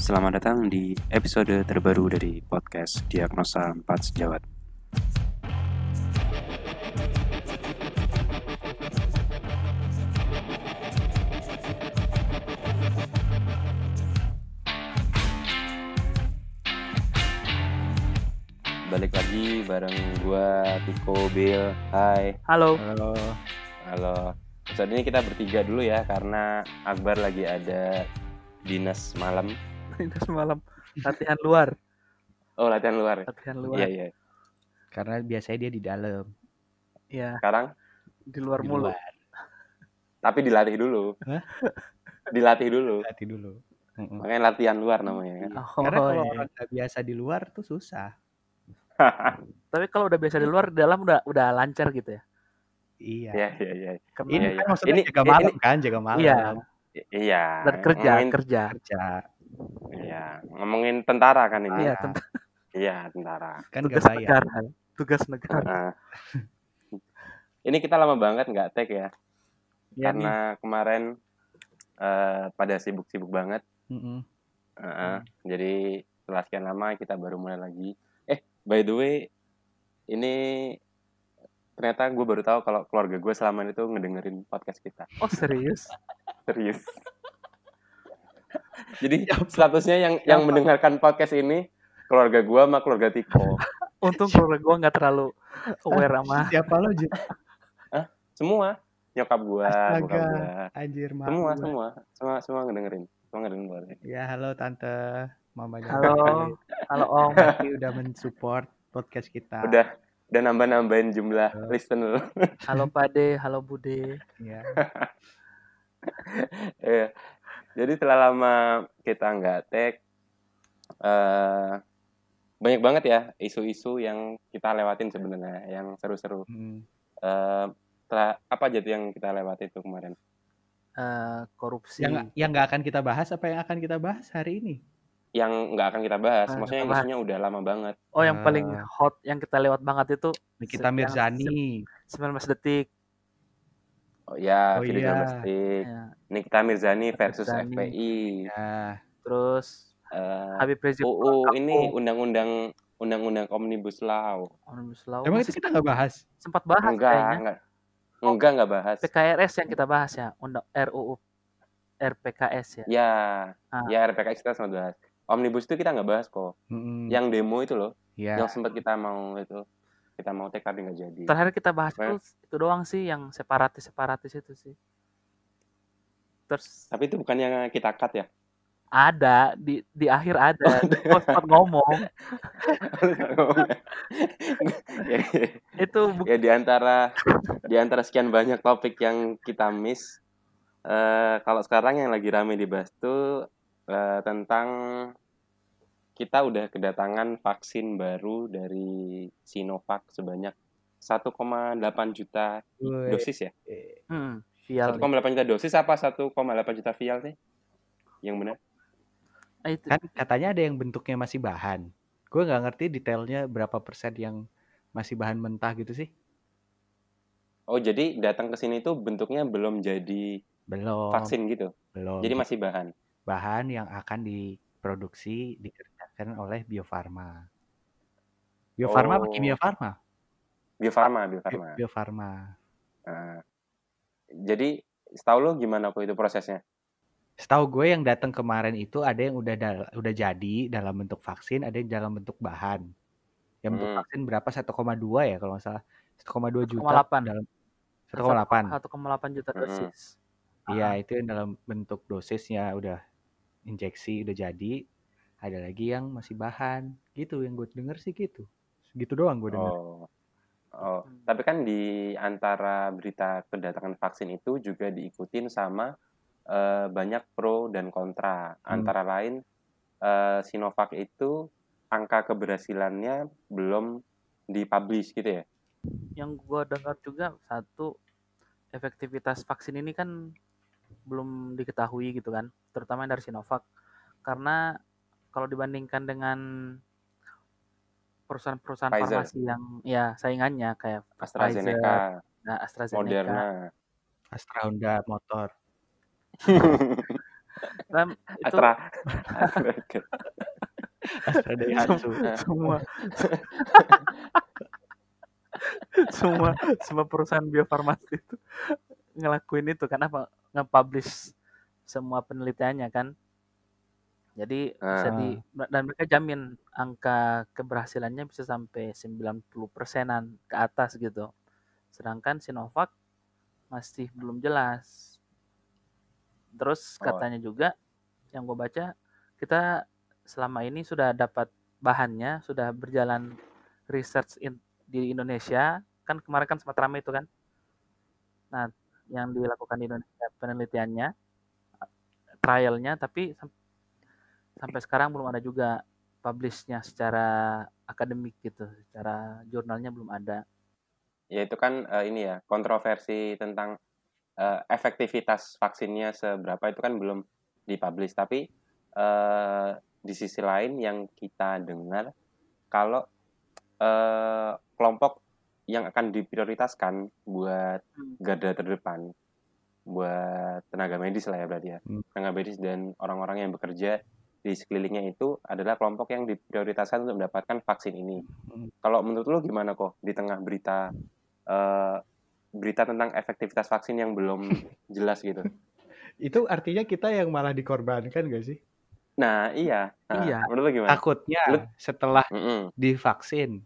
Selamat datang di episode terbaru dari podcast Diagnosa 4 Sejawat. Balik lagi bareng gua Tiko Bill. Hai. Halo. Halo. Halo. Episode ini kita bertiga dulu ya karena Akbar lagi ada dinas malam. Itu semalam latihan luar, Oh, latihan luar. ya? latihan luar. Iya, iya. Karena biasanya dia di dalam. Iya, Sekarang di luar Di mulu. luar. tapi dilatih dulu. Hah? dilatih dulu. Latih dulu. Makanya latihan luar namanya kan. Oh, Karena kalau iya. orang nggak biasa di luar tuh susah. Tapi kalau udah biasa di luar, di dalam udah udah lancar gitu ya. Iya. Iya, iya, iya. Karena Ini Iya, kan iya. maksudnya Ini- jaga ini- malam kan, jaga malam. Iya. Iya. dan kerja, kerja. Kerja Iya, ngomongin tentara kan ini. Iya, Iya. tentang Iya, tentara. kan tugas bayar. negara. Tugas negara. Nah. ini kita lama banget nggak tag ya, nih. karena kemarin eh, pada sibuk-sibuk banget. Mm-mm. Heeh. Jadi setelah sekian lama kita baru mulai lagi. Eh, by the way, ini ternyata gue baru tahu kalau keluarga gue selama itu ngedengerin podcast kita. Oh serius? Serius. Jadi statusnya yang yang mendengarkan podcast ini keluarga gue sama keluarga Tiko. Untung keluarga gua nggak terlalu aware sama. Siapa lo, Jin? Semua nyokap gue, Astaga. gue, Anjir, maaf. semua gua. semua semua semua ngedengerin, semua ngedengerin keluarga. Ya, halo tante. Mamanya. Halo, halo Om. Tapi udah mensupport podcast kita. Udah udah nambah-nambahin jumlah Halo. listener. Halo Pade, halo Bude. Ya. Iya. Jadi setelah lama kita nggak tag, eh banyak banget ya isu-isu yang kita lewatin sebenarnya, yang seru-seru. Mm. Eh, setelah apa aja tuh yang kita lewati itu kemarin? Eh, korupsi. Yang yang nggak akan kita bahas apa yang akan kita bahas hari ini? Yang nggak akan kita bahas, Nggak maksudnya yang isunya udah lama banget. Oh, yang paling Ah. hot yang kita lewat banget itu Nikita Mirzani. 19 detik. Oh ya, Oh video iya. domestik, Ya. Nikita Mirzani versus Mirzani. FPI. Ya. Terus Eh, Habib Rizik UU ini Kampung. undang-undang undang-undang omnibus law. Omnibus Law. Emang itu kita nggak bahas? sempat bahas enggak, kayaknya. enggak. Enggak, enggak bahas. PKRS yang kita bahas ya, undang RUU RPKS ya. Ya, Ah. ya RPKS kita sempat bahas. Omnibus itu kita nggak bahas kok. Mm-mm. Yang demo itu loh, ya. yang sempat kita mau itu, kita mau take tapi nggak jadi. Terakhir kita bahas Apa ya? itu itu doang sih yang separatis separatis itu sih. Terus Tapi itu bukan yang kita cut ya. ada di di akhir ada, Gua sempat ngomong itu ya di antara di antara sekian banyak topik yang kita miss, eh, kalau sekarang yang lagi rame dibahas tuh eh, tentang kita udah kedatangan vaksin baru dari Sinovac sebanyak 1,8 juta dosis ya. hmm, vial 1,8 juta dosis apa 1,8 juta vial sih? Yang benar? Ah, itu Kan katanya ada yang bentuknya masih bahan. Gue nggak ngerti detailnya berapa persen yang masih bahan mentah gitu sih. Oh, jadi datang ke sini tuh bentuknya belum jadi Belum. vaksin gitu. Belum. Jadi masih bahan. bahan yang akan diproduksi dikerjakan oleh Bio Farma. Bio Farma apa Oh. Kimia Farma? Bio Farma, Bio Bio, Farma. Bio Farma. Nah, jadi setahu lo gimana kok itu prosesnya? Setahu gue yang datang kemarin itu ada yang udah dal- udah jadi dalam bentuk vaksin, ada yang dalam bentuk bahan. Yang bentuk Hmm. vaksin berapa? 1,2 ya kalau nggak salah. 1,2 juta 1,8. dalam 1,8. 1,8 juta Mm-mm. dosis. Iya, itu yang dalam bentuk dosisnya udah injeksi udah jadi. Ada lagi yang masih bahan. Gitu yang gue denger sih gitu. Gitu doang gue denger. Oh. Oh, Hmm. tapi kan di antara berita kedatangan vaksin itu juga diikutin sama eh, banyak pro dan kontra. Hmm. Antara lain eh, Sinovac itu angka keberhasilannya belum dipublish gitu ya. Yang gua dengar juga satu efektivitas vaksin ini kan belum diketahui gitu kan, terutama dari Sinovac. Karena kalau dibandingkan dengan perusahaan-perusahaan Pfizer. farmasi yang ya saingannya kayak AstraZeneca, nah, AstraZeneca, Moderna. Astra Honda motor. Dan itu Astra. Astra Daihatsu. semua semua semua perusahaan biofarmasi itu ngelakuin itu kan apa nge-publish semua penelitiannya kan jadi bisa di dan mereka jamin angka keberhasilannya bisa sampai 90 persenan ke atas gitu. Sedangkan Sinovac masih belum jelas. Terus Oh. katanya juga yang gue baca kita selama ini sudah dapat bahannya sudah berjalan research in- di Indonesia. Kan kemarin kan sempat ramai itu kan? Nah yang dilakukan di Indonesia penelitiannya trialnya tapi sampai sekarang belum ada juga publishnya secara akademik gitu secara jurnalnya belum ada Ya itu kan eh, ini ya kontroversi tentang eh, efektivitas vaksinnya seberapa itu kan belum dipublish tapi eh, di sisi lain yang kita dengar kalau eh, kelompok yang akan diprioritaskan buat Hmm. garda terdepan buat tenaga medis lah ya berarti ya Hmm. tenaga medis dan orang-orang yang bekerja di sekelilingnya itu adalah kelompok yang diprioritaskan untuk mendapatkan vaksin ini. Hmm. Kalau menurut lo gimana kok di tengah berita eh, berita tentang efektivitas vaksin yang belum jelas gitu? Itu artinya kita yang malah dikorbankan gak sih? Nah iya, Nah, Iya. menurut lo gimana? Takutnya setelah Mm-mm. divaksin,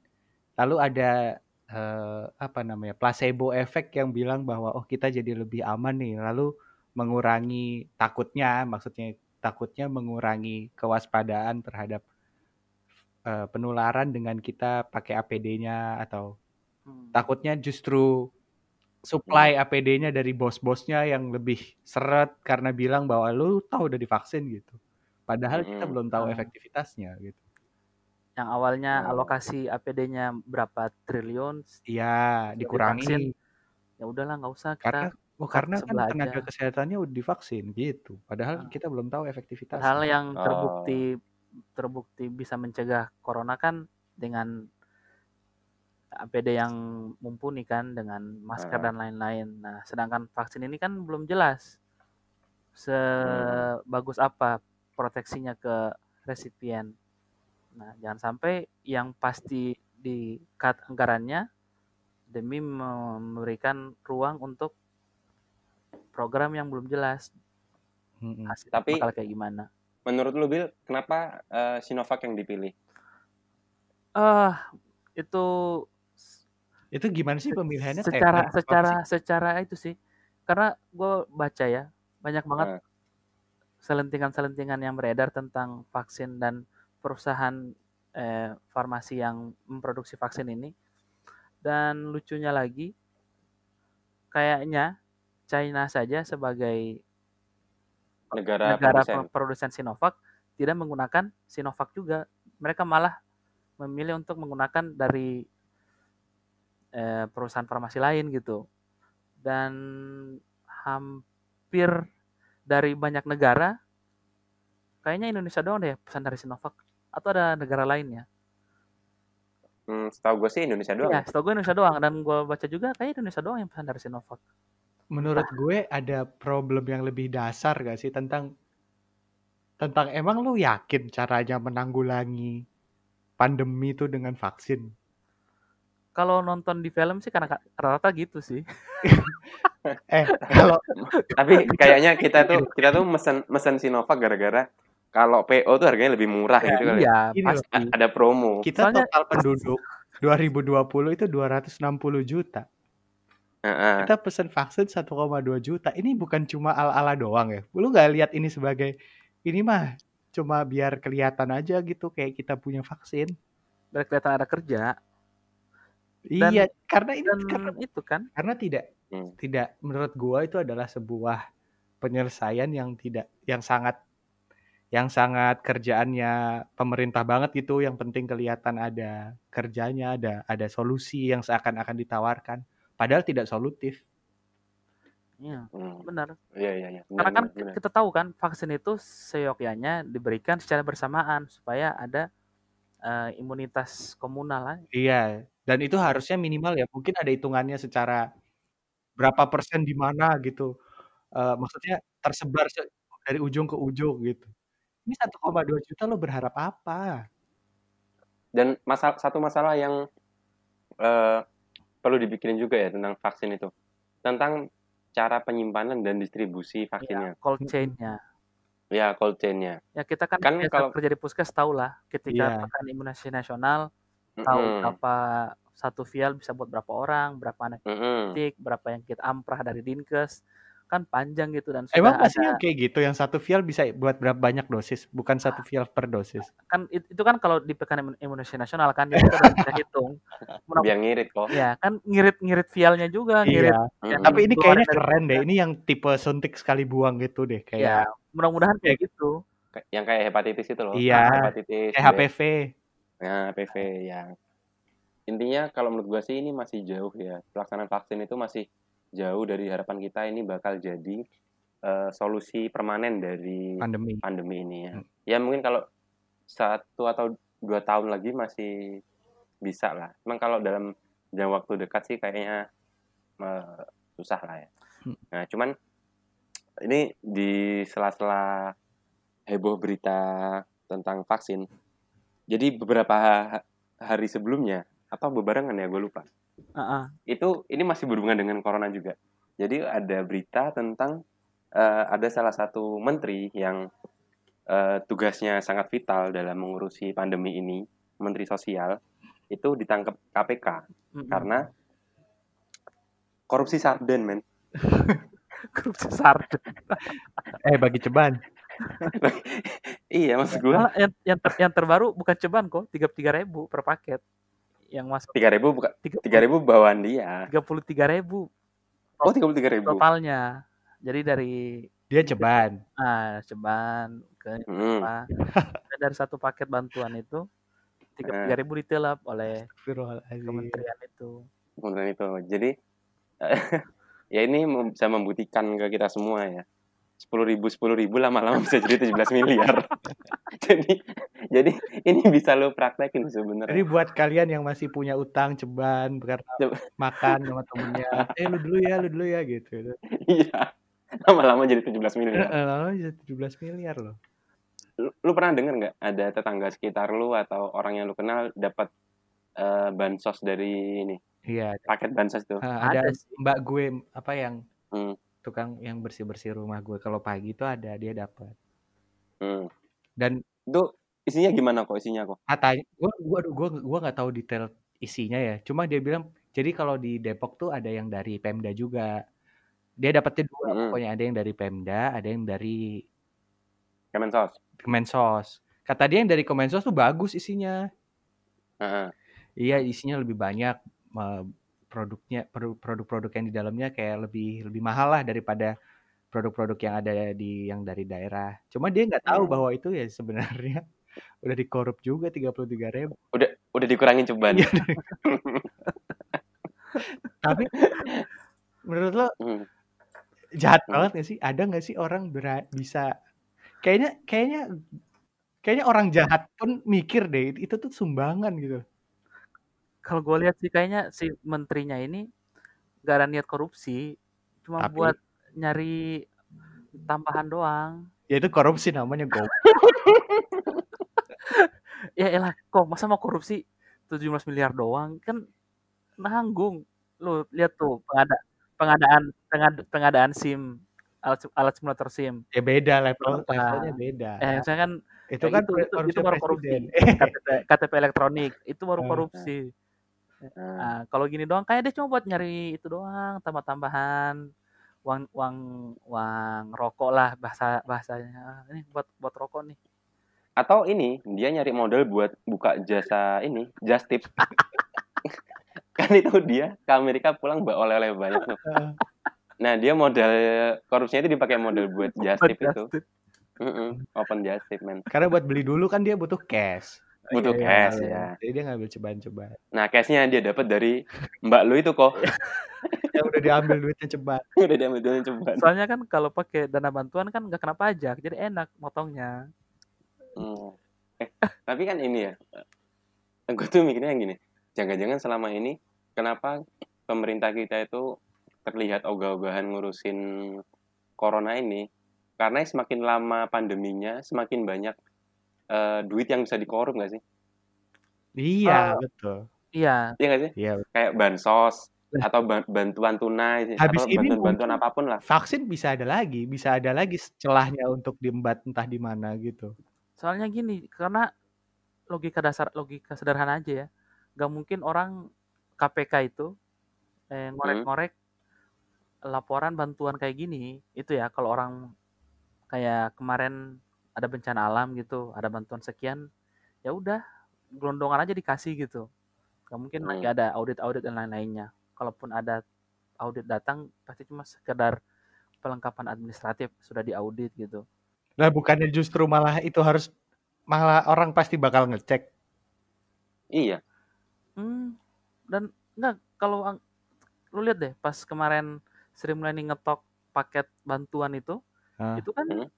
lalu ada eh, apa namanya placebo efek yang bilang bahwa oh kita jadi lebih aman nih, lalu mengurangi takutnya, maksudnya takutnya mengurangi kewaspadaan terhadap eh, penularan dengan kita pakai APD-nya atau Hmm. takutnya justru supply APD-nya dari bos-bosnya yang lebih seret karena bilang bahwa lu tahu udah divaksin gitu. Padahal kita Mm-mm. belum tahu Ah. efektivitasnya gitu. yang awalnya Oh. alokasi APD-nya berapa triliun Iya, dikurangi ya udahlah nggak usah kita karena oh karena kan tenaga aja. kesehatannya udah divaksin gitu. Padahal Ah. kita belum tahu efektivitasnya. Hal yang Oh. terbukti terbukti bisa mencegah corona kan dengan APD yang mumpuni kan dengan masker Ah. dan lain-lain. Nah, sedangkan vaksin ini kan belum jelas sebagus apa proteksinya ke resipien. Nah, jangan sampai yang pasti di cut anggarannya demi memberikan ruang untuk program yang belum jelas hasilnya Tapi- bakal kayak gimana. Menurut lo Bill, kenapa eh, Sinovac yang dipilih? Ah, itu Itu gimana sih pemilihannya? secara Tender apa secara sih? secara itu sih karena gue baca ya banyak banget Nah, selentingan-selentingan yang beredar tentang vaksin dan perusahaan eh, farmasi yang memproduksi vaksin ini dan lucunya lagi kayaknya China saja sebagai negara, negara produsen. produsen Sinovac tidak menggunakan Sinovac juga. Mereka malah memilih untuk menggunakan dari eh, perusahaan farmasi lain gitu. Dan hampir dari banyak negara kayaknya Indonesia doang deh pesan dari Sinovac. Atau ada negara lainnya Hmm, setahu gue sih Indonesia doang. ya setahu gue Indonesia doang. Dan gue baca juga kayaknya Indonesia doang yang pesan dari Sinovac Menurut gue ada problem yang lebih dasar gak sih tentang tentang emang lu yakin caranya menanggulangi pandemi itu dengan vaksin? kalau nonton di film sih karena ka- rata-rata gitu sih Eh, kalau Tapi kayaknya kita tuh kita tuh mesen mesen Sinovac gara-gara kalau PO tuh harganya lebih murah Ya, gitu kali. ya. iya Gini loh, pasti Ada promo. kita Soalnya- total penduduk 2020 itu 260 juta. Heeh. Kita pesen vaksin 1,2 juta. Ini bukan cuma ala-ala doang ya. Lu nggak lihat ini sebagai ini mah cuma biar kelihatan aja gitu kayak kita punya vaksin. biar kelihatan ada kerja Dan- iya, karena ini karena, itu kan karena tidak Hmm. tidak menurut gua itu adalah sebuah penyelesaian yang tidak yang sangat yang sangat kerjaannya pemerintah banget gitu yang penting kelihatan ada kerjanya ada ada solusi yang seakan-akan ditawarkan padahal tidak solutif iya Hmm. benar Iya iya iya. Benar, karena kan benar, kita tahu kan vaksin itu seyogyanya diberikan secara bersamaan supaya ada eh, imunitas komunal lah iya dan itu harusnya minimal ya mungkin ada hitungannya secara berapa persen di mana gitu Eh, maksudnya tersebar se- dari ujung ke ujung gitu. Ini 1,2 juta lo berharap apa? Dan masalah satu masalah yang uh, perlu dipikirin juga ya tentang vaksin itu. Tentang cara penyimpanan dan distribusi vaksinnya. Ya, cold chain-nya. Ya, cold chain-nya. Ya kita kan, kan kalau kerja di puskes tahu lah ketika Iya. pekan imunisasi nasional tahu Mm-mm. berapa satu vial bisa buat berapa orang, berapa anak Mm-mm. didik, berapa yang kita amprah dari dinkes, kan panjang gitu dan sudah Emang pasti ada yang kayak gitu yang satu vial bisa buat berapa banyak dosis, bukan satu vial per dosis. kan it- itu kan kalau di pekan imun- imunisasi nasional kan kita udah bisa hitung. Biar ngirit kok. ya kan ngirit-ngirit vialnya juga, ngirit Iya. yang Mm-mm. Tapi ini kayaknya dari keren deh. Ini yang tipe suntik sekali buang gitu deh, Ya, kayak mudah-mudahan kayak gitu. Kayak- yang kayak hepatitis itu loh. Iya. Hepatitis. kayak. HPV. Nah, PV ya. Intinya kalau menurut gua sih ini masih jauh ya. Pelaksanaan vaksin itu masih jauh dari harapan kita ini bakal jadi eh, solusi permanen dari pandemi. pandemi ini ya. Hmm. Ya mungkin kalau satu atau dua tahun lagi masih bisa lah. Emang kalau dalam jangka waktu dekat sih kayaknya eh, susah lah ya. Hmm. Nah cuman ini di sela-sela heboh berita tentang vaksin. Jadi beberapa ha- hari sebelumnya atau bebarengan ya gue lupa. Heeh. Itu ini masih berhubungan dengan corona juga. Jadi ada berita tentang eh, ada salah satu menteri yang eh, tugasnya sangat vital dalam mengurusi pandemi ini, menteri sosial, itu ditangkap KPK Mm-mm. karena korupsi sarden men. korupsi sarden. Eh bagi ceban. iya maksud gue yang yang, ter- yang terbaru bukan ceban kok, tiga tiga ribu per paket. Yang masuk tiga ribu bukan tiga tiga ribu bawaan dia. tiga puluh tiga ribu Oh tiga puluh tiga ribu. totalnya. Jadi dari Dia ceban. ah ceban ke Hmm. apa dari satu paket bantuan itu tiga Eh. ribu ditilap oleh Astagfirullahaladzim. kementerian itu. kemudian itu jadi ya ini bisa membuktikan ke kita semua ya sepuluh ribu sepuluh ribu lama-lama bisa jadi 17 miliar jadi jadi ini bisa lo praktekin Jadi sebenarnya buat kalian yang masih punya utang ceban karena Coba. makan sama temennya, eh lu dulu ya, lu dulu ya gitu. iya lama-lama jadi 17 miliar Lalu jadi 17 miliar loh. lu, lu pernah dengar nggak ada tetangga sekitar lu atau orang yang lu kenal dapat eh, bansos dari ini Iya. paket bansos tuh ada Ada mbak gue apa yang Hmm. Tukang yang bersih bersih rumah gue kalau pagi tuh ada dia dapat. hmm. Dan itu isinya gimana kok isinya kok katanya gue gua gua gua nggak tahu detail isinya ya. Cuma dia bilang jadi kalau di Depok tuh ada yang dari Pemda juga. Dia dapatnya dua Mm-mm. pokoknya ada yang dari Pemda, ada yang dari Kemensos Kemensos. Kata dia yang dari Kemensos tuh bagus isinya. Heeh. Iya, isinya lebih banyak produknya produ- produk-produk yang di dalamnya kayak lebih lebih mahal lah daripada produk-produk yang ada di yang dari daerah. Cuma dia nggak tahu Hmm. bahwa itu ya sebenarnya udah dikorup juga 33 ribu. udah udah dikurangin ceban Iya. Tapi menurut lo Hmm. jahat Hmm. banget gak sih? Ada nggak sih orang bera- bisa kayaknya kayaknya kayaknya orang jahat pun mikir deh itu tuh sumbangan gitu. Kalau gue lihat sih kayaknya si menterinya ini gak ada niat korupsi, cuma Tapi- buat nyari tambahan doang. Ya itu korupsi namanya go. Ya elah, kok masa mau korupsi 17 miliar doang kan nanggung. Lu lihat tuh pengada pengadaan pengad- pengadaan SIM alat alat simulator SIM. Ya beda level Nah, levelnya beda. Eh, misalnya kan itu kan itu, itu, itu baru korupsi. KTP, KTP elektronik itu baru Eh. korupsi. Nah, Nah, kalau gini doang kayak dia cuma buat nyari itu doang, tambah-tambahan uang uang uang rokok lah bahasa bahasanya. Ini buat buat rokok nih. atau ini dia nyari modal buat buka jasa ini just tip kan itu dia ke Amerika pulang bawa oleh-oleh banyak tuh nah dia modal korupsinya itu dipakai modal buat just tip itu just tip. Mm-mm, open just tip man Karena buat beli dulu kan dia butuh cash. Butuh Iya, cash iya. ya Jadi dia ngambil ceban-ceban. nah cashnya dia dapat dari mbak lu itu kok Yang udah diambil duitnya ceban. udah diambil dulu coba Soalnya kan kalau pakai dana bantuan kan nggak kena pajak, jadi enak motongnya. Hmm. Eh, tapi kan ini ya, gue tuh mikirnya yang gini, jangan-jangan selama ini kenapa pemerintah kita itu terlihat ogah-ogahan ngurusin corona ini, karena semakin lama pandeminya semakin banyak eh, duit yang bisa dikorup nggak sih Iya, Oh. betul. Iya, iya nggak sih Iya. kayak bansos atau ban- bantuan tunai sih, Habis atau ini bantuan-bantuan apa pun lah vaksin bisa ada lagi, bisa ada lagi celahnya untuk diembat entah di mana gitu. soalnya gini, karena logika dasar logika sederhana aja ya. Gak mungkin orang KPK itu eh, Hmm. ngorek-ngorek laporan bantuan kayak gini. Itu ya kalau orang kayak kemarin ada bencana alam gitu, ada bantuan sekian, ya udah gelondongan aja dikasih gitu. Gak mungkin lagi Hmm. ada audit-audit dan lain-lainnya. Kalaupun ada audit datang, pasti cuma sekedar pelengkapan administratif sudah diaudit gitu. Lah bukannya justru malah itu harus malah orang pasti bakal ngecek. iya Hmm, dan enggak kalau lu lihat deh pas kemarin Sri Mulyani ngetok paket bantuan itu, Hah? itu kan Hmm.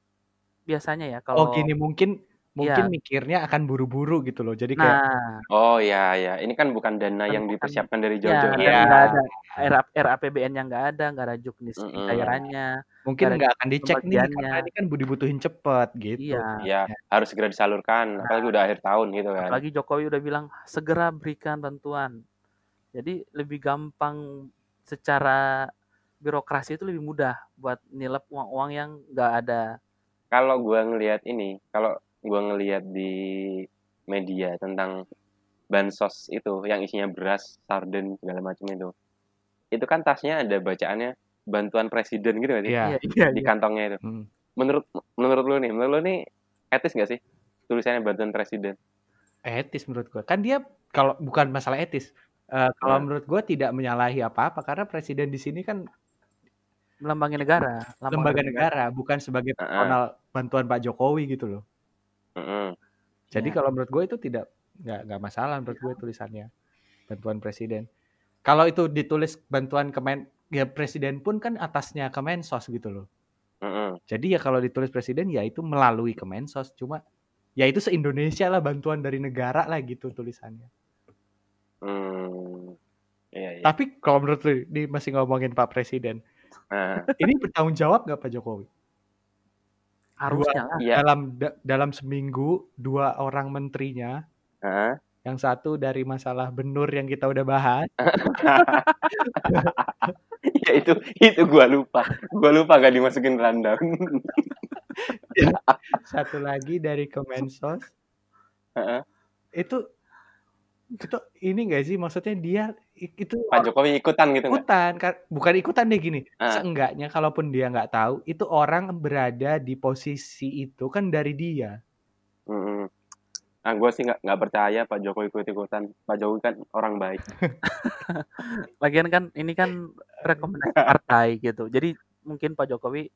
Biasanya ya Oh kalau gini mungkin Iya. mungkin mikirnya akan buru-buru gitu loh. Jadi kayak nah oh ya ya ini kan bukan dana Kan yang dipersiapkan dari ya jauh-jauh dan Iya. nggak ada RA RAPBN-nya nggak ada, nggak ada juknis Mm-mm. pencairannya. mungkin Gara- nggak akan dicek nih karena ini kan dibutuhin cepet gitu. Iya. ya harus segera disalurkan apalagi udah akhir tahun gitu kan Apalagi Jokowi udah bilang segera berikan bantuan. Jadi lebih gampang secara birokrasi itu lebih mudah buat nilep uang-uang yang nggak ada. Kalau gua ngelihat ini kalau gua ngelihat di media tentang bansos itu yang isinya beras sarden segala macam itu itu kan tasnya ada bacaannya bantuan presiden gitu nggak sih Iya. Iya, iya, di kantongnya itu Hmm. menurut menurut lu nih menurut lu nih etis nggak sih tulisannya bantuan presiden Etis menurut gua. Kan dia kalau bukan masalah etis. eh, kalau Hmm. menurut gua tidak menyalahi apa-apa karena presiden di sini kan Melambangin negara, lambang lembaga dari negara bukan sebagai personal bantuan Pak Jokowi gitu loh. Mm-mm. Jadi Iya. kalau menurut gue itu tidak nggak nggak masalah menurut gue tulisannya bantuan presiden. Kalau itu ditulis bantuan kemen ya presiden pun kan atasnya Kemensos gitu loh. Mm-mm. Jadi ya kalau ditulis presiden ya itu melalui Kemensos cuma ya itu se-Indonesia lah bantuan dari negara lah gitu tulisannya. Hmm. Iya, iya. Tapi kalau menurut lu ini masih ngomongin Pak Presiden, Nah, ini bertanggung jawab nggak Pak Jokowi? harusnya lah. iya. Dalam da- dalam seminggu dua orang menterinya, Heeh. yang satu dari masalah benur yang kita udah bahas, ya itu itu gua lupa. Gua lupa gak dimasukin rundown. satu lagi dari Kemensos, Heeh. itu itu ini enggak sih maksudnya dia itu Pak Jokowi ikutan gitu ikutan kan- bukan ikutan deh gini Ah. seenggaknya kalaupun dia nggak tahu itu orang berada di posisi itu kan dari dia Mm-mm. Nah, gue sih nggak nggak percaya Pak Jokowi ikut ikutan. Pak Jokowi kan orang baik. Lagian kan ini kan rekomendasi partai gitu. Jadi mungkin Pak Jokowi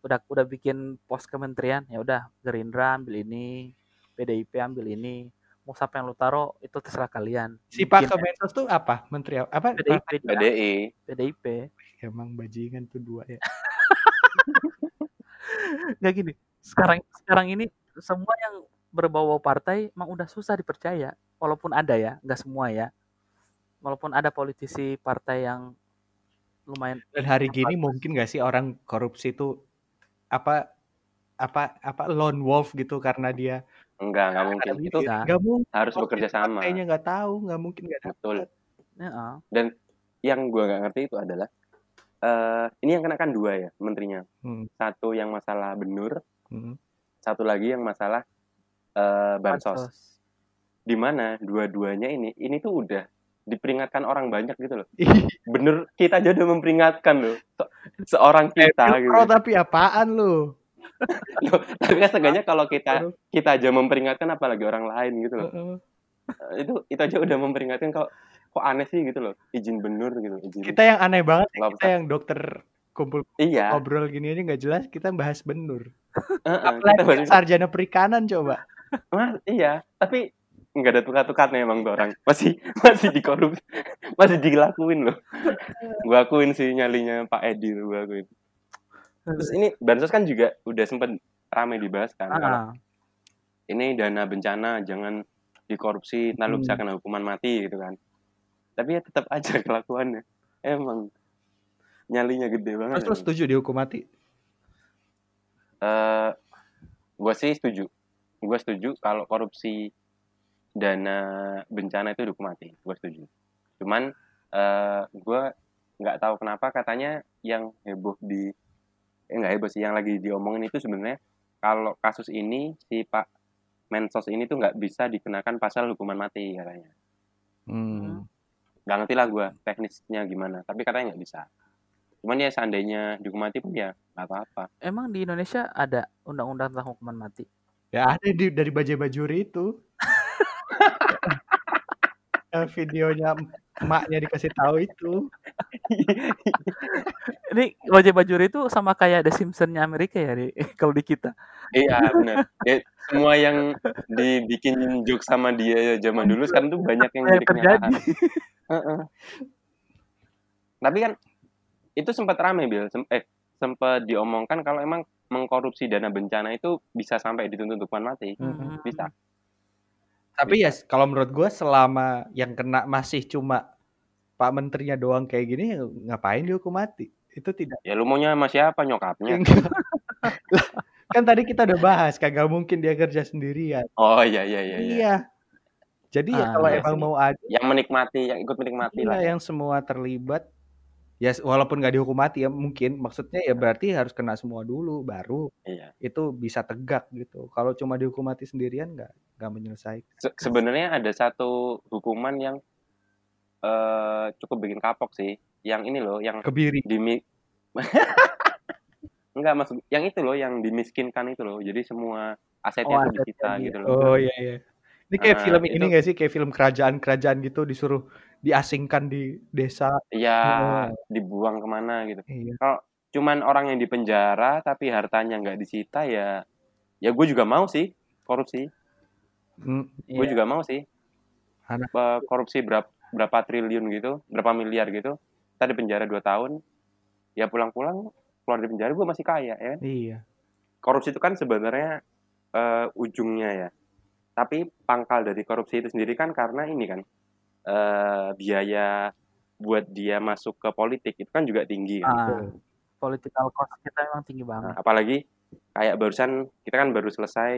udah udah bikin pos kementerian ya udah Gerindra ambil ini, PDIP ambil ini. Mau siapa yang lu taruh itu terserah kalian. si Pak Bikin Kemensos tuh apa menteri apa PDIP, PDI. PDIP. emang bajingan tuh dua ya Nggak gini. Sekarang sekarang ini semua yang berbau partai emang udah susah dipercaya. Walaupun ada ya, nggak semua ya. Walaupun ada politisi partai yang lumayan dan hari gini mungkin nggak sih orang korupsi itu apa apa apa lone wolf gitu karena dia Enggak, nggak mungkin. Itu bisa. nggak mungkin harus bekerja sama. partainya nggak tahu nggak mungkin nggak Betul. dapat ah. Yang gue nggak ngerti itu adalah eh ini yang kena kan dua ya menterinya. Hmm, Satu yang masalah benur, hmm. satu lagi yang masalah eh, bansos. Di mana dua-duanya ini ini tuh udah diperingatkan orang banyak gitu loh. Bener kita aja udah memperingatkan loh. Se- seorang kita gitu. Pro tapi apaan lu Loh, tapi kan setidaknya kalau kita kita aja memperingatkan apalagi orang lain gitu loh. Eh, Itu itu aja udah memperingatkan kok kok aneh sih gitu loh. Izin benur gitu, izin. kita yang aneh banget ya, kita yang dokter kumpul Iya, ngobrol gini aja nggak jelas kita bahas benur heeh, kita apalagi sarjana perikanan coba Mas, iya, tapi nggak ada tukat-tukatnya emang tuh orang. Masih masih dikorupsi, masih dilakuin loh. Gua akuin sih nyalinya Pak Edi tuh gua akuin. Terus ini bansos kan juga udah sempet ramai dibahas kan. Kalau Ah, ini dana bencana jangan dikorupsi, ntar lu bisa Hmm. kena hukuman mati gitu kan. Tapi ya tetap aja kelakuannya. Emang nyalinya gede banget. terus setuju dihukum mati eh gue sih setuju. Gue setuju kalau korupsi dana bencana itu dihukum mati. Gue setuju. Cuman eh gue nggak tahu kenapa katanya yang heboh di eh nggak heboh sih yang lagi diomongin itu sebenarnya kalau kasus ini si Pak Mensos ini tuh nggak bisa dikenakan pasal hukuman mati katanya. Hmm. Nggak ngerti lah gue teknisnya gimana, tapi katanya nggak bisa. Cuman ya seandainya dihukum mati pun ya nggak apa-apa. Emang di Indonesia ada undang-undang tentang hukuman mati? Ya ada di, dari Bajai Bajuri itu. Yang videonya emaknya dikasih tahu itu. Ini wajah bajuri itu sama kayak The Simpsons-nya Amerika ya, Ri? kalau di kita. Iya benar. Ya, semua yang dibikin joke sama dia zaman dulu sekarang tuh banyak yang jadi kenyataan. Tapi kan itu sempat rame Bil, Sem- eh sempat diomongkan kalau emang mengkorupsi dana bencana itu bisa sampai dituntut hukuman mati. Hmm. Bisa. Tapi ya kalau menurut gue selama yang kena masih cuma Pak Menterinya doang kayak gini ya ngapain dihukum mati? Itu tidak. Ya lu maunya sama siapa nyokapnya? Lah, kan tadi kita udah bahas kagak mungkin dia kerja sendirian. Oh iya iya iya. iya. Iya. Jadi ya Ah, kalau iya emang sih. mau ada Yang menikmati, yang ikut menikmati iya, lah. ya. yang semua terlibat ya walaupun nggak dihukum mati ya mungkin maksudnya ya berarti harus kena semua dulu baru Iya. itu bisa tegak gitu. Kalau cuma dihukum mati sendirian nggak nggak menyelesaikan. Se- sebenarnya ada satu hukuman yang eh cukup bikin kapok sih. Yang ini loh, yang Kebiri. dimi Enggak maksud yang itu loh yang dimiskinkan itu loh. Jadi semua asetnya Oh, itu asetnya disita dia. gitu loh. Oh iya iya. Ini kayak Ah, film ini nggak sih kayak film kerajaan-kerajaan gitu disuruh diasingkan di desa. Iya, Heeh. dibuang ke mana gitu. Iya. Kalau cuman orang yang dipenjara tapi hartanya nggak disita ya ya gue juga mau sih korupsi. Hmm, Gue Iya. juga mau sih. Anak. Korupsi berapa berapa triliun gitu, berapa miliar gitu. Kita di penjara 2 tahun. Ya pulang-pulang keluar dari penjara gue masih kaya ya. kan? iya. Korupsi itu kan sebenarnya eh, ujungnya ya. Tapi pangkal dari korupsi itu sendiri kan karena ini kan eh, biaya buat dia masuk ke politik itu kan juga tinggi kan. Ah, political cost kita memang tinggi banget. Nah, apalagi kayak barusan kita kan baru selesai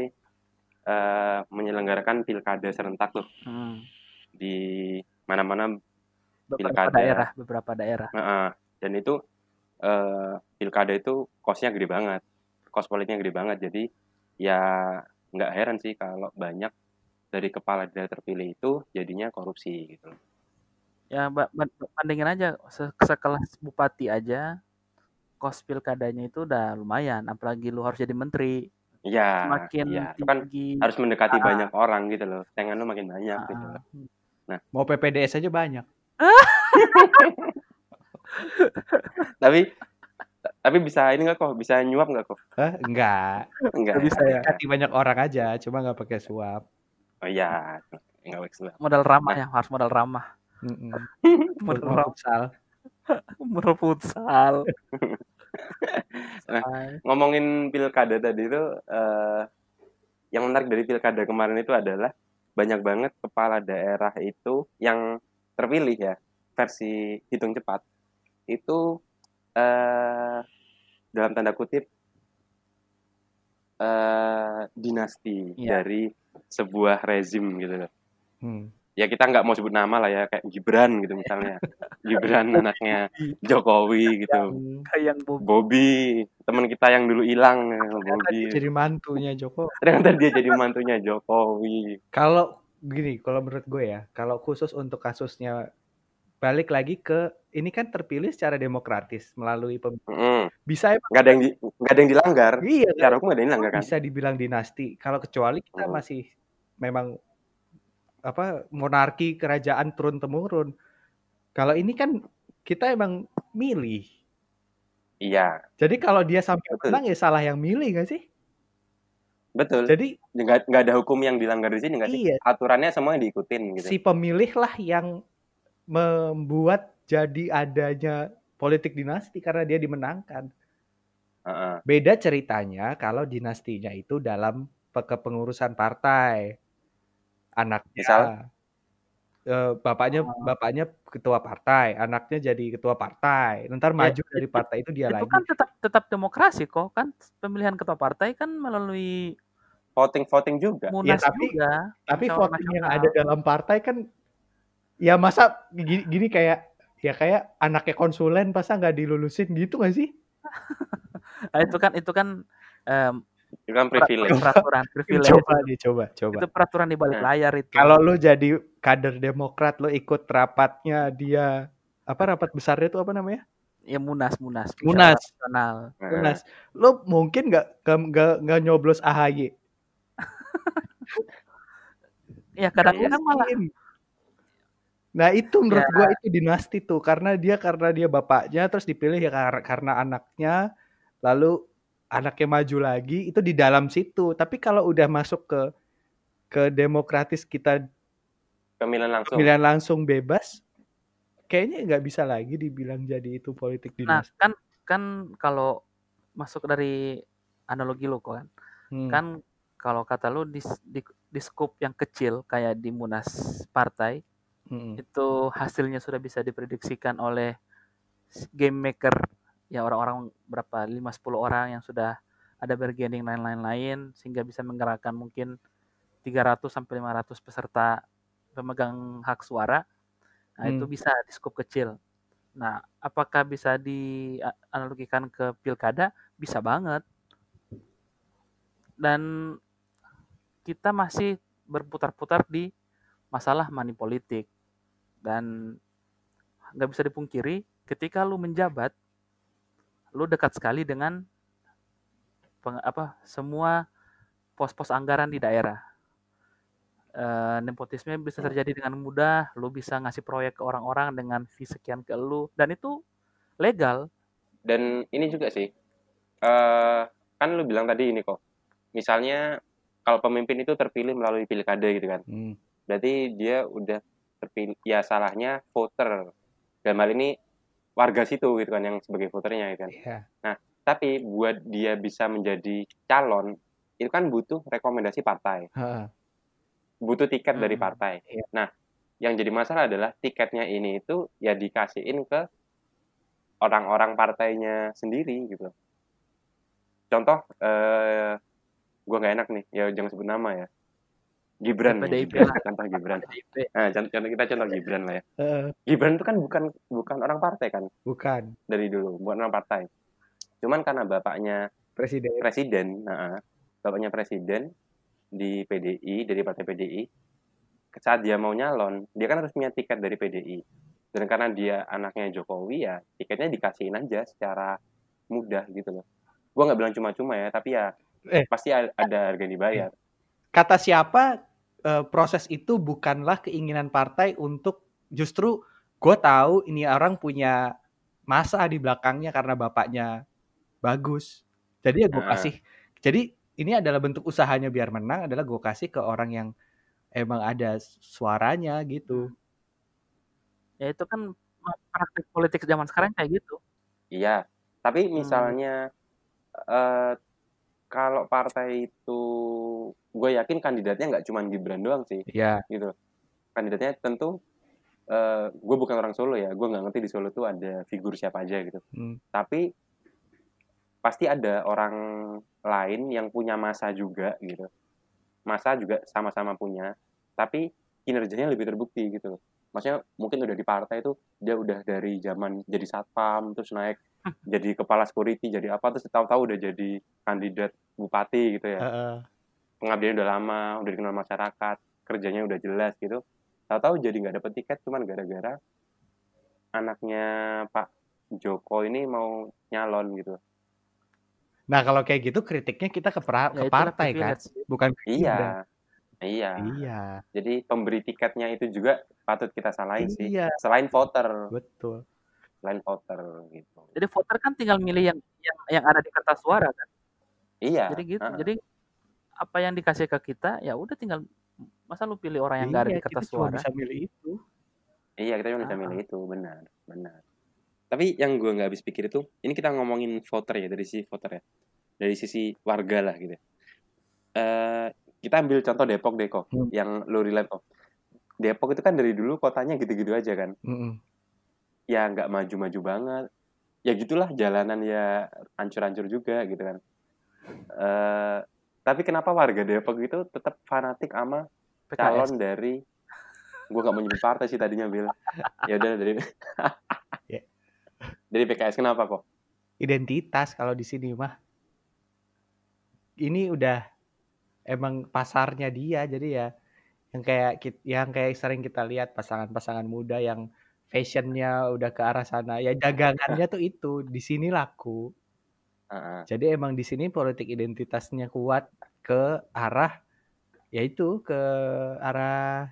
eh, menyelenggarakan pilkada serentak tuh Hmm. di mana-mana Beberapa Pilkada. daerah, beberapa daerah. Nah, eh, dan itu eh, pilkada itu kosnya gede banget, kos politiknya gede banget. Jadi ya nggak heran sih kalau banyak dari kepala daerah terpilih itu jadinya korupsi gitu. loh. Ya, ba- ba- bandingin aja se- sekelas bupati aja kos pilkadanya itu udah lumayan, apalagi lu harus jadi menteri. Iya, Semakin iya. Itu kan tinggi harus mendekati Ah. banyak orang gitu loh. Saingan lu makin banyak ah, gitu loh. Mau PPDS aja banyak. Tapi tapi bisa ini nggak kok? Bisa nyuap nggak kok? Hah? Enggak. Enggak. nggak bisa ya. Dekati banyak orang aja, cuma nggak pakai suap. Oh iya, nggak baik sebelah. Modal ramah Nah. ya, harus modal ramah. Mm-mm. Modal Futsal. Modal futsal. Nah, ngomongin pilkada tadi itu eh, yang menarik dari pilkada kemarin itu adalah banyak banget kepala daerah itu yang terpilih ya versi hitung cepat itu eh, dalam tanda kutip eh, dinasti Iya. dari sebuah rezim gitu loh. Hmm. Ya kita nggak mau sebut nama lah ya kayak Gibran gitu misalnya. Gibran anaknya Jokowi gitu. Kayak yang Bob Bobby, teman kita yang dulu hilang, Ternyata Bobby. jadi mantunya Joko. Ternyata dia jadi mantunya Jokowi. Kalau gini, kalau menurut gue ya, kalau khusus untuk kasusnya balik lagi ke ini kan terpilih secara demokratis melalui pem- Mm. bisa emang Nggak ada yang di, nggak ada yang dilanggar. iya? Secara hukum nggak ada yang dilanggar kan? bisa dibilang dinasti. Kalau kecuali kita Hmm. masih memang apa monarki kerajaan turun temurun. Kalau ini kan kita emang milih. Iya, Jadi kalau dia sampai Betul. menang ya salah yang milih nggak sih? betul. Jadi Nggak, nggak ada hukum yang dilanggar di sini nggak sih? iya Aturannya semua diikutin gitu. si pemilih lah yang membuat jadi adanya politik dinasti karena dia dimenangkan. Heeh. Beda ceritanya kalau dinastinya itu dalam pe- kepengurusan partai. Anaknya Misal? eh, bapaknya Oh. bapaknya ketua partai, anaknya jadi ketua partai. Ntar Ya, maju dari partai itu dia itu lagi. kan tetap tetap demokrasi kok kan pemilihan ketua partai kan melalui voting voting juga munas Ya, tapi- juga Tapi voting yang ada dalam partai kan ya masa gini, gini kayak ya kayak anaknya konsulen masa nggak dilulusin gitu gak sih? Nah, itu kan itu kan em, itu kan privilege peraturan privilege Coba nih, coba, coba. itu peraturan di balik Nah. layar itu Kalau lu jadi kader Demokrat, lu ikut rapatnya dia apa rapat besarnya itu apa namanya? ya munas munas Munas. nasional Nah, Munas. Lu mungkin nggak nggak nggak nyoblos AHY? ya kadang-kadang malah. Nah itu menurut Ya. gua itu dinasti tuh karena dia karena dia bapaknya terus dipilih ya kar- karena anaknya lalu anaknya maju lagi itu di dalam situ tapi kalau udah masuk ke ke demokratis kita pemilihan langsung pemilihan langsung bebas kayaknya nggak bisa lagi dibilang jadi itu politik nah dinasti kan kan kalau masuk dari analogi lo kan Hmm. kan kalau kata lu di, di, di scope yang kecil kayak di munas partai Mm-mm. itu hasilnya sudah bisa diprediksikan oleh game maker ya orang-orang berapa 5 10 orang yang sudah ada bargaining lain-lain sehingga bisa menggerakkan mungkin 300 sampai 500 peserta pemegang hak suara. Nah, itu Hmm. bisa di skop kecil. Nah, apakah bisa dianalogikan ke pilkada? Bisa banget. Dan kita masih berputar-putar di masalah money politik dan nggak bisa dipungkiri ketika lu menjabat lu dekat sekali dengan peng- apa semua pos-pos anggaran di daerah. Eh, nepotisme bisa terjadi dengan mudah lu bisa ngasih proyek ke orang-orang dengan fee sekian ke lu dan itu legal. Dan ini juga sih eh kan lu bilang tadi ini kok misalnya kalau pemimpin itu terpilih melalui pilkada gitu kan. Hmm. berarti dia udah terpilih ya salahnya voter dalam hal ini warga situ gitu kan yang sebagai voternya gitu kan Iya. tapi buat dia bisa menjadi calon itu kan butuh rekomendasi partai Ha-ha. butuh tiket dari Hmm. partai Iya. nah yang jadi masalah adalah tiketnya ini itu ya dikasihin ke orang-orang partainya sendiri gitu contoh eh gue nggak enak nih ya jangan sebut nama ya Gibran. Lah. contoh Gibran. Nah contoh kita contoh Gibran lah ya. Eh, Gibran itu kan bukan bukan orang partai kan? Bukan. Dari dulu bukan orang partai. Cuman karena bapaknya presiden. presiden nah, bapaknya presiden di PDI dari partai PDI saat dia mau nyalon dia kan harus punya tiket dari PDI dan karena dia anaknya Jokowi ya tiketnya dikasihin aja secara mudah gitu loh. Gua nggak bilang cuma-cuma ya tapi ya Eh. pasti ada harga yang dibayar. Kata siapa eh, proses itu bukanlah keinginan partai untuk justru gue tahu ini orang punya masa di belakangnya karena bapaknya bagus. Jadi ya gue Nah. kasih. Jadi ini adalah bentuk usahanya biar menang adalah gue kasih ke orang yang emang ada suaranya gitu. ya itu kan praktik politik zaman sekarang kayak gitu iya tapi Hmm. misalnya eh kalau partai itu gue yakin kandidatnya nggak cuma Gibran doang sih. Ya. gitu. Kandidatnya tentu eh gue bukan orang Solo ya. Gue nggak ngerti di Solo tuh ada figur siapa aja gitu. Hmm. tapi pasti ada orang lain yang punya masa juga gitu. Masa juga sama-sama punya tapi kinerjanya lebih terbukti gitu. Loh maksudnya mungkin udah di partai itu dia udah dari zaman jadi satpam terus naik jadi kepala security jadi apa terus tahu-tahu udah jadi kandidat bupati gitu ya Heeh. pengabdiannya udah lama, udah dikenal masyarakat, kerjanya udah jelas gitu. Tahu-tahu jadi nggak dapet tiket cuman gara-gara anaknya Pak Joko ini mau nyalon gitu. Nah kalau kayak gitu kritiknya kita ke, pra- ya ke partai kan, bukan. Iya, iya. Iya, Jadi pemberi tiketnya itu juga patut kita salahin sih. Iya. Selain voter, betul. Selain voter gitu. jadi voter kan tinggal milih yang yang yang ada di kertas suara kan Iya. jadi gitu heeh. jadi apa yang dikasih ke kita ya udah tinggal masa lu pilih orang yang nggak ada Iya, di kertas kita cuma suara bisa milih itu. Iya, kita cuma bisa Ah. milih itu, benar, benar. Tapi yang gue nggak habis pikir itu, ini kita ngomongin voter ya dari sisi voter ya, dari sisi warga lah gitu. Eh, kita ambil contoh Depok deh kok, Hmm. yang lo relate kok. Depok itu kan dari dulu kotanya gitu-gitu aja kan Mm-mm. Ya nggak maju-maju banget ya gitulah jalanan ya hancur-hancur juga gitu kan eh tapi kenapa warga Depok itu tetap fanatik sama PKS. calon dari gue nggak mau nyebut partai sih tadinya bil ya udah dari Ya. dari PKS kenapa kok Identitas kalau di sini mah. Ini udah emang pasarnya dia jadi ya yang kayak yang kayak sering kita lihat pasangan-pasangan muda yang fashionnya udah ke arah sana. Ya dagangannya tuh itu di sini laku. Heeh. jadi emang di sini politik identitasnya kuat ke arah yaitu ke arah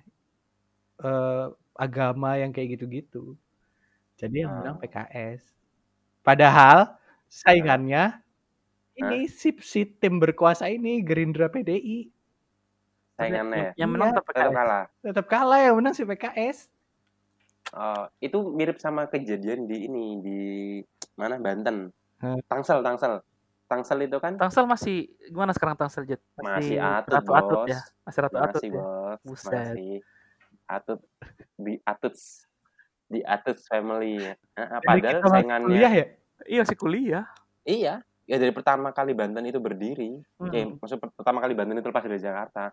eh, agama yang kayak gitu-gitu. Jadi yang menang Ah. PKS padahal saingannya ini si, si tim berkuasa ini Gerindra PDI saingannya ya? Yang menang Iya. tetap kalah. tetap kalah yang menang si PKS Oh, itu mirip sama kejadian di ini di mana Banten Hah. Tangsel Tangsel Tangsel itu kan Tangsel masih gimana sekarang Tangsel Jet? Masih atut, ratu atut Bos. ya, masih ratu atut masih ya. bos Buset. masih atut di atuts di atuts family ya Nah, padahal kita masih saingannya kuliah ya Iya sih kuliah. iya ya dari pertama kali Banten itu berdiri ya, Hmm. maksud per- pertama kali Banten itu lepas dari Jakarta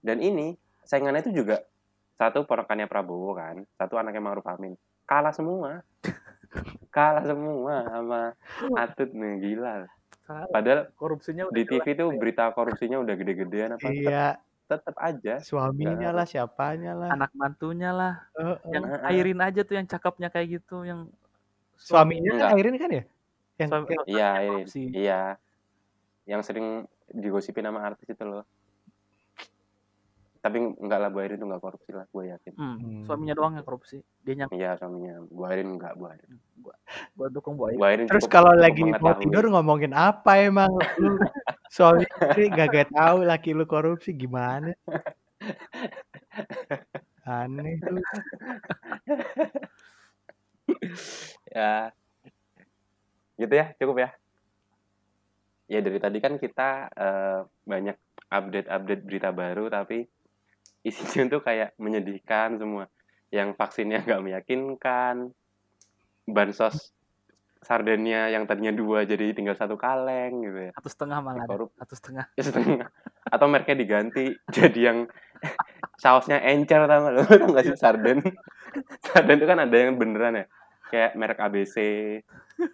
dan ini saingannya itu juga satu ponakannya Prabowo kan satu anaknya Ma'ruf Amin kalah semua kalah semua sama atut nih gila padahal Korupsinya udah di TV tuh berita korupsinya udah gede-gedean apa tetap, iya tetap aja suaminya lah siapanya lah anak mantunya lah, Heeh. yang Heeh. airin aja tuh yang cakepnya kayak gitu, yang suaminya kan Enggak. Airin kan ya yang Suami- Iya, Yang. Iya. Yang sering digosipin sama artis itu loh. Tapi enggak lah Bu Airin tuh enggak korupsi lah, gue yakin. Hmm, Hmm. suaminya doang yang korupsi. Dia yang Iya, suaminya. Bu Airin enggak, Bu Airin. gua dukung Bu Airin. Bu Airin terus kalau lagi mau tidur ngomongin apa emang lu suami istri gak gak tahu laki lu korupsi gimana aneh tuh Ya. Gitu ya, cukup ya. Ya dari tadi kan kita eh, banyak update-update berita baru tapi isinya tuh kayak menyedihkan semua. Yang vaksinnya nggak meyakinkan, bansos sardennya yang tadinya dua jadi tinggal satu kaleng gitu ya. Satu setengah malah. Korup Satu setengah. ya setengah. Atau mereknya diganti jadi yang sausnya encer tau lo tau gak sih sarden sarden itu kan ada yang beneran ya kayak merek ABC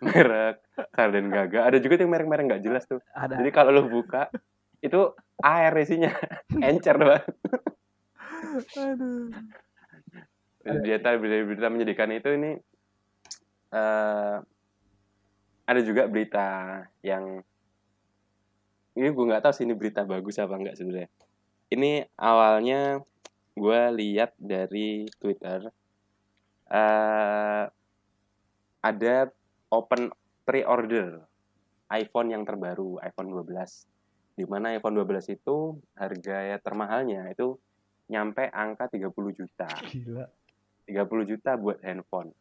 merek sarden gaga ada juga yang merek-merek nggak jelas tuh Ada. jadi kalau lo buka itu air isinya encer banget Aduh. berita berita menyedihkan itu ini eh ada juga berita yang ini gue nggak tahu sih ini berita bagus apa enggak sebenarnya ini awalnya gue lihat dari Twitter eh ada open pre-order iPhone yang terbaru iPhone 12 di mana iPhone 12 itu harga termahalnya itu nyampe angka 30 juta gila 30 juta buat handphone.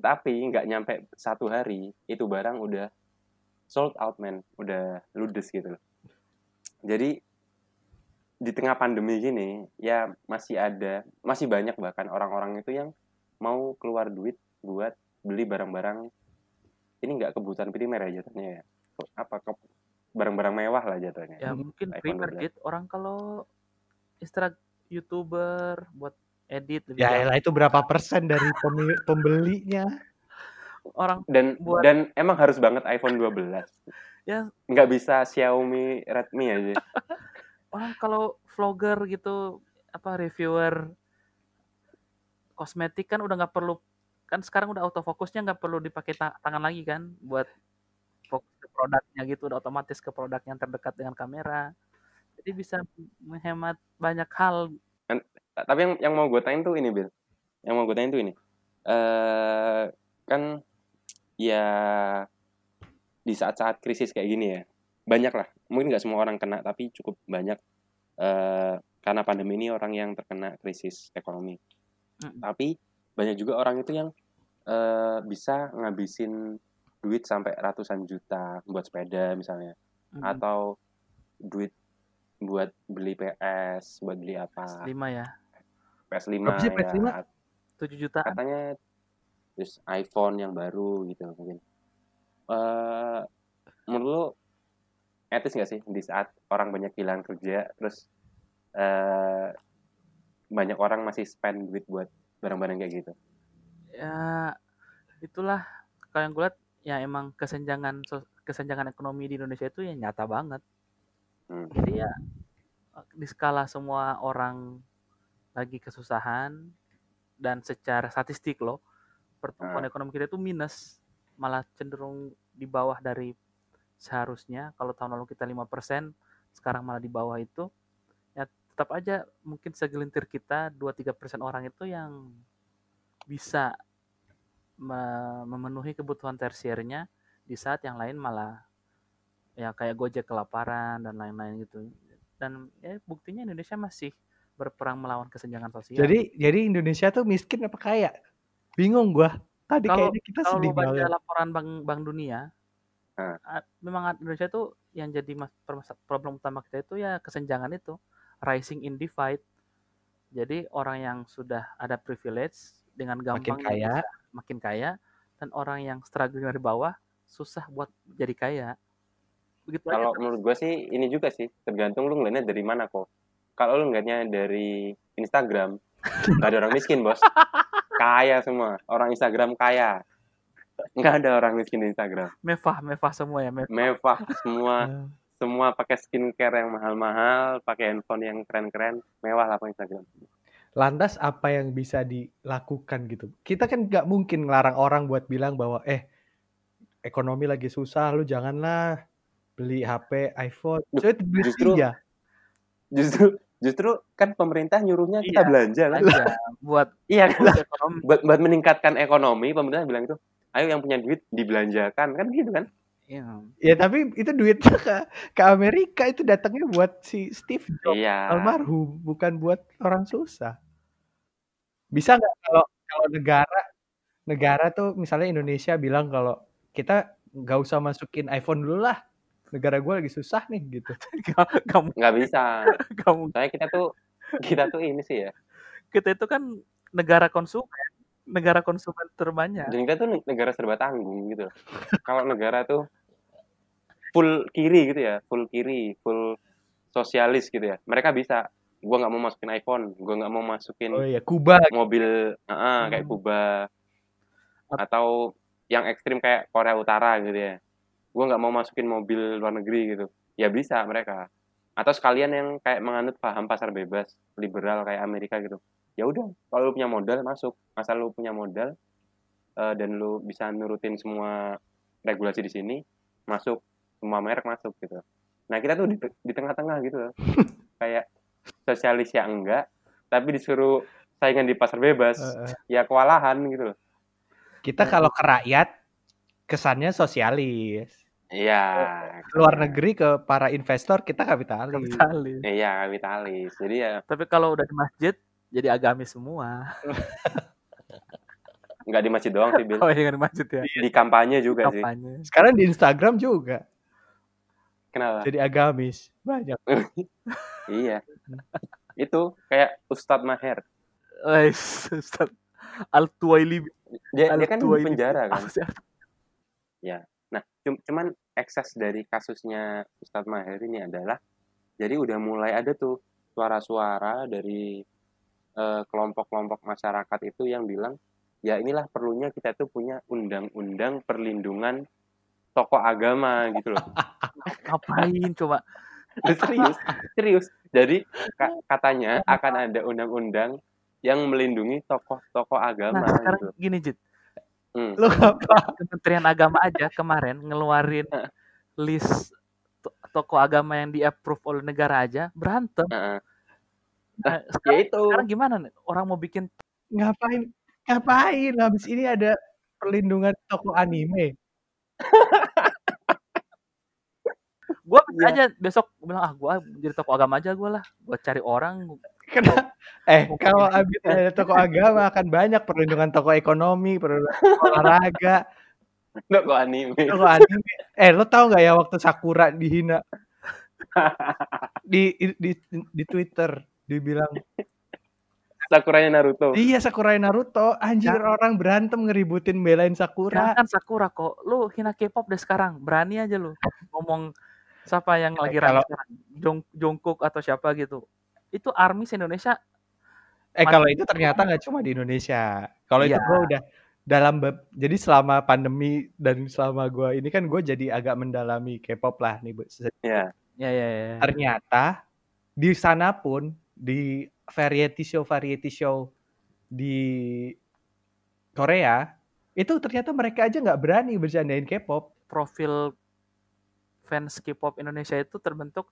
Tapi nggak nyampe satu hari, itu barang udah sold out, man. Udah ludes gitu loh. Jadi, di tengah pandemi gini, ya masih ada, masih banyak bahkan orang-orang itu yang mau keluar duit buat beli barang-barang, ini nggak kebutuhan primer ya jatuhnya ya. Apa, ke- barang-barang mewah lah jatuhnya. Ya mungkin primer 12. gitu. Orang kalau youtuber buat edit lebih ya elah itu berapa persen dari pemi- pembelinya orang Dan Buat- dan emang harus banget iPhone 12. Ya. Nggak bisa Xiaomi Redmi aja. orang kalau vlogger gitu apa reviewer kosmetik kan udah nggak perlu kan sekarang udah autofokusnya nggak perlu dipakai ta- tangan lagi kan buat fokus ke produknya gitu udah otomatis ke produk yang terdekat dengan kamera jadi bisa menghemat banyak hal tapi yang yang mau gue tanya tuh ini Bill yang mau gue tanya tuh ini. Eh kan ya di saat-saat krisis kayak gini ya banyak lah. Mungkin nggak semua orang kena tapi cukup banyak. Eh karena pandemi ini orang yang terkena krisis ekonomi. Mm-mm. tapi banyak juga orang itu yang eh bisa ngabisin duit sampai ratusan juta buat sepeda misalnya. Mm, atau duit buat beli PS buat beli apa. Lima ya PS5 Berapa sih PS5? ya 7 jutaan. katanya terus iPhone yang baru gitu mungkin eh menurut lu etis nggak sih di saat orang banyak kehilangan kerja terus eh banyak orang masih spend duit buat barang-barang kayak gitu Ya itulah kalau yang gue lihat ya emang kesenjangan kesenjangan ekonomi di Indonesia itu ya nyata banget. Hmm. Jadi ya di skala semua orang lagi kesusahan dan secara statistik loh pertumbuhan ekonomi kita itu minus malah cenderung di bawah dari seharusnya. Kalau tahun lalu kita 5% sekarang malah di bawah itu. Ya tetap aja mungkin segelintir kita 2-3% orang itu yang bisa me- memenuhi kebutuhan tersiernya. Di saat yang lain malah ya kayak Gojek kelaparan dan lain-lain gitu. Dan ya buktinya Indonesia masih berperang melawan kesenjangan sosial. Jadi jadi Indonesia tuh miskin apa kaya? Bingung gua. Tadi Kalau- kayaknya kita kalau sedih baca banget. laporan Bank Bank Dunia, a- memang Indonesia itu yang jadi problem utama kita itu ya kesenjangan itu, rising in divide. Jadi orang yang sudah ada privilege dengan gampang kaya. makin kaya dan orang yang struggling dari bawah susah buat jadi kaya. Begitu aja. kalau menurut gue sih ini juga sih tergantung lu ngeliatnya dari mana kok kalau lu ngeliatnya dari Instagram nggak ada orang miskin bos kaya semua orang Instagram kaya nggak ada orang miskin di Instagram mewah mewah semua ya mewah. mewah semua Eh, semua pakai skincare yang mahal-mahal pakai handphone yang keren-keren mewah lah Instagram Lantas apa yang bisa dilakukan gitu? Kita kan nggak mungkin ngelarang orang buat bilang bahwa eh ekonomi lagi susah, lu janganlah beli HP, iPhone. So, itu beli justru- aja. justru justru kan pemerintah nyuruhnya kita Iya, belanja kan aja buat iya kan ekonomi. buat, buat meningkatkan ekonomi pemerintah bilang itu ayo yang punya duit dibelanjakan kan gitu kan Iya. Ya tapi itu duitnya ke ke Amerika itu datangnya buat si Steve Jobs iya almarhum, bukan buat orang susah. Bisa nggak kalau kalau negara negara tuh misalnya Indonesia bilang kalau kita nggak usah masukin iPhone dulu lah, negara gue lagi susah nih gitu. kamu nggak bisa. Kamu soalnya kita tuh kita tuh ini sih ya. Kita itu kan negara konsumen negara konsumen terbanyak. Dan kita tuh negara serba tanggung gitu kalau negara tuh full kiri gitu ya full kiri full sosialis gitu ya. Mereka bisa. Gua nggak mau masukin iPhone gua nggak mau masukin Oh iya, Kuba. mobil heeh, kayak Hmm. Kuba. Atau yang ekstrim kayak Korea Utara gitu ya gua nggak mau masukin mobil luar negeri gitu. Ya bisa mereka. Atau sekalian yang kayak menganut paham pasar bebas liberal kayak Amerika gitu. Ya udah kalau lu punya modal masuk. Asal lu punya modal eh, dan lu bisa nurutin semua regulasi di sini masuk. Semua merek masuk gitu. Nah kita tuh di, di tengah-tengah gitu loh. Kayak sosialis ya enggak tapi disuruh saingan di pasar bebas. Eh. ya kewalahan gitu loh. Kita kalau ke rakyat kesannya sosialis. Iya Ke luar negeri ke para investor kita kapitalis. kapitalis. Iya kapitalis. Jadi ya tapi kalau udah di masjid jadi agamis semua. Nggak di masjid doang sih Bil. oh iya di masjid ya? Di kampanye juga sih. Kampanye. Sekarang di Instagram juga. Kenapa? Jadi agamis. Banyak. iya. Itu kayak Ustadz Maher. Wais, Ustaz Al Tuwaili dia, Al dia kan di penjara kan? Sih? Nah, cum- cuman ekses dari kasusnya Ustadz Maher ini adalah jadi udah mulai ada tuh suara-suara dari eh, kelompok-kelompok masyarakat itu yang bilang ya inilah perlunya kita tuh punya undang-undang perlindungan tokoh agama gitu loh. ngapain coba Loh, serius, serius. Jadi ka- katanya akan ada undang-undang yang melindungi tokoh-tokoh agama nah sekarang gitu. gini Jit Hmm. Lu apa? Kementerian Agama aja kemarin ngeluarin list to- tokoh agama yang di-approve oleh negara aja berantem. Heeh. Nah, Ya sekarang, itu. sekarang gimana nih? Orang mau bikin Ngapain? Ngapain? Habis ini ada perlindungan toko anime. gua Iya. aja besok gua bilang ah gua jadi tokoh agama aja gua lah. Gua cari orang Kena, eh kalau habis ada toko agama akan banyak perlindungan toko ekonomi, perlindungan toko olahraga, kok anime. toko anime. Eh, lo tau nggak ya waktu Sakura dihina di di di Twitter dibilang Sakuranya Naruto. Iya Sakurai Naruto, anjir Jangan. orang berantem ngeributin belain Sakura. Jangan Sakura kok. Lu hina K-pop deh sekarang. Berani aja lu ngomong siapa yang lagi rame kalau- sekarang. Jong Jungkook atau siapa gitu. Itu ARMY Indonesia Eh kalau itu ternyata nggak cuma di Indonesia. Kalau itu Iya. gue udah dalam bab- jadi selama pandemi dan selama gue ini kan gue jadi agak mendalami K-pop lah nih. Bu. Se- Ya. ya ya ya. Ternyata di sana pun di variety show variety show di Korea itu ternyata mereka aja nggak berani bercandain K-pop. Profil fans K-pop Indonesia itu terbentuk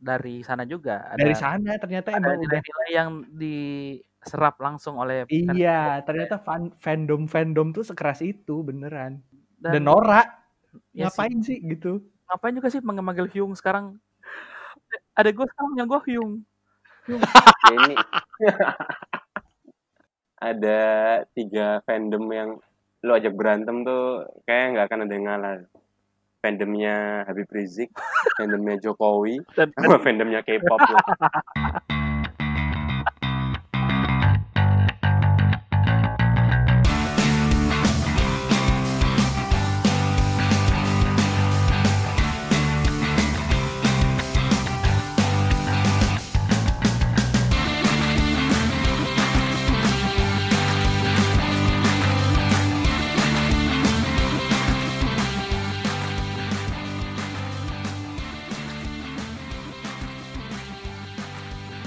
dari sana juga. Ada, Dari sana ternyata ada emang udah nilai-nilai yang diserap langsung oleh Iya, ternyata fan, fandom-fandom tuh sekeras itu beneran. Dan, dan, norak, ya sih, ngapain sih gitu? ngapain juga sih manggil Hyung sekarang? Ada gue sekarang yang gue Hyung. Ini ada tiga fandom yang lo ajak berantem tuh kayak nggak akan ada yang ngalah. Fandomnya Habib Rizik, fandomnya Jokowi, sama fandomnya K-pop.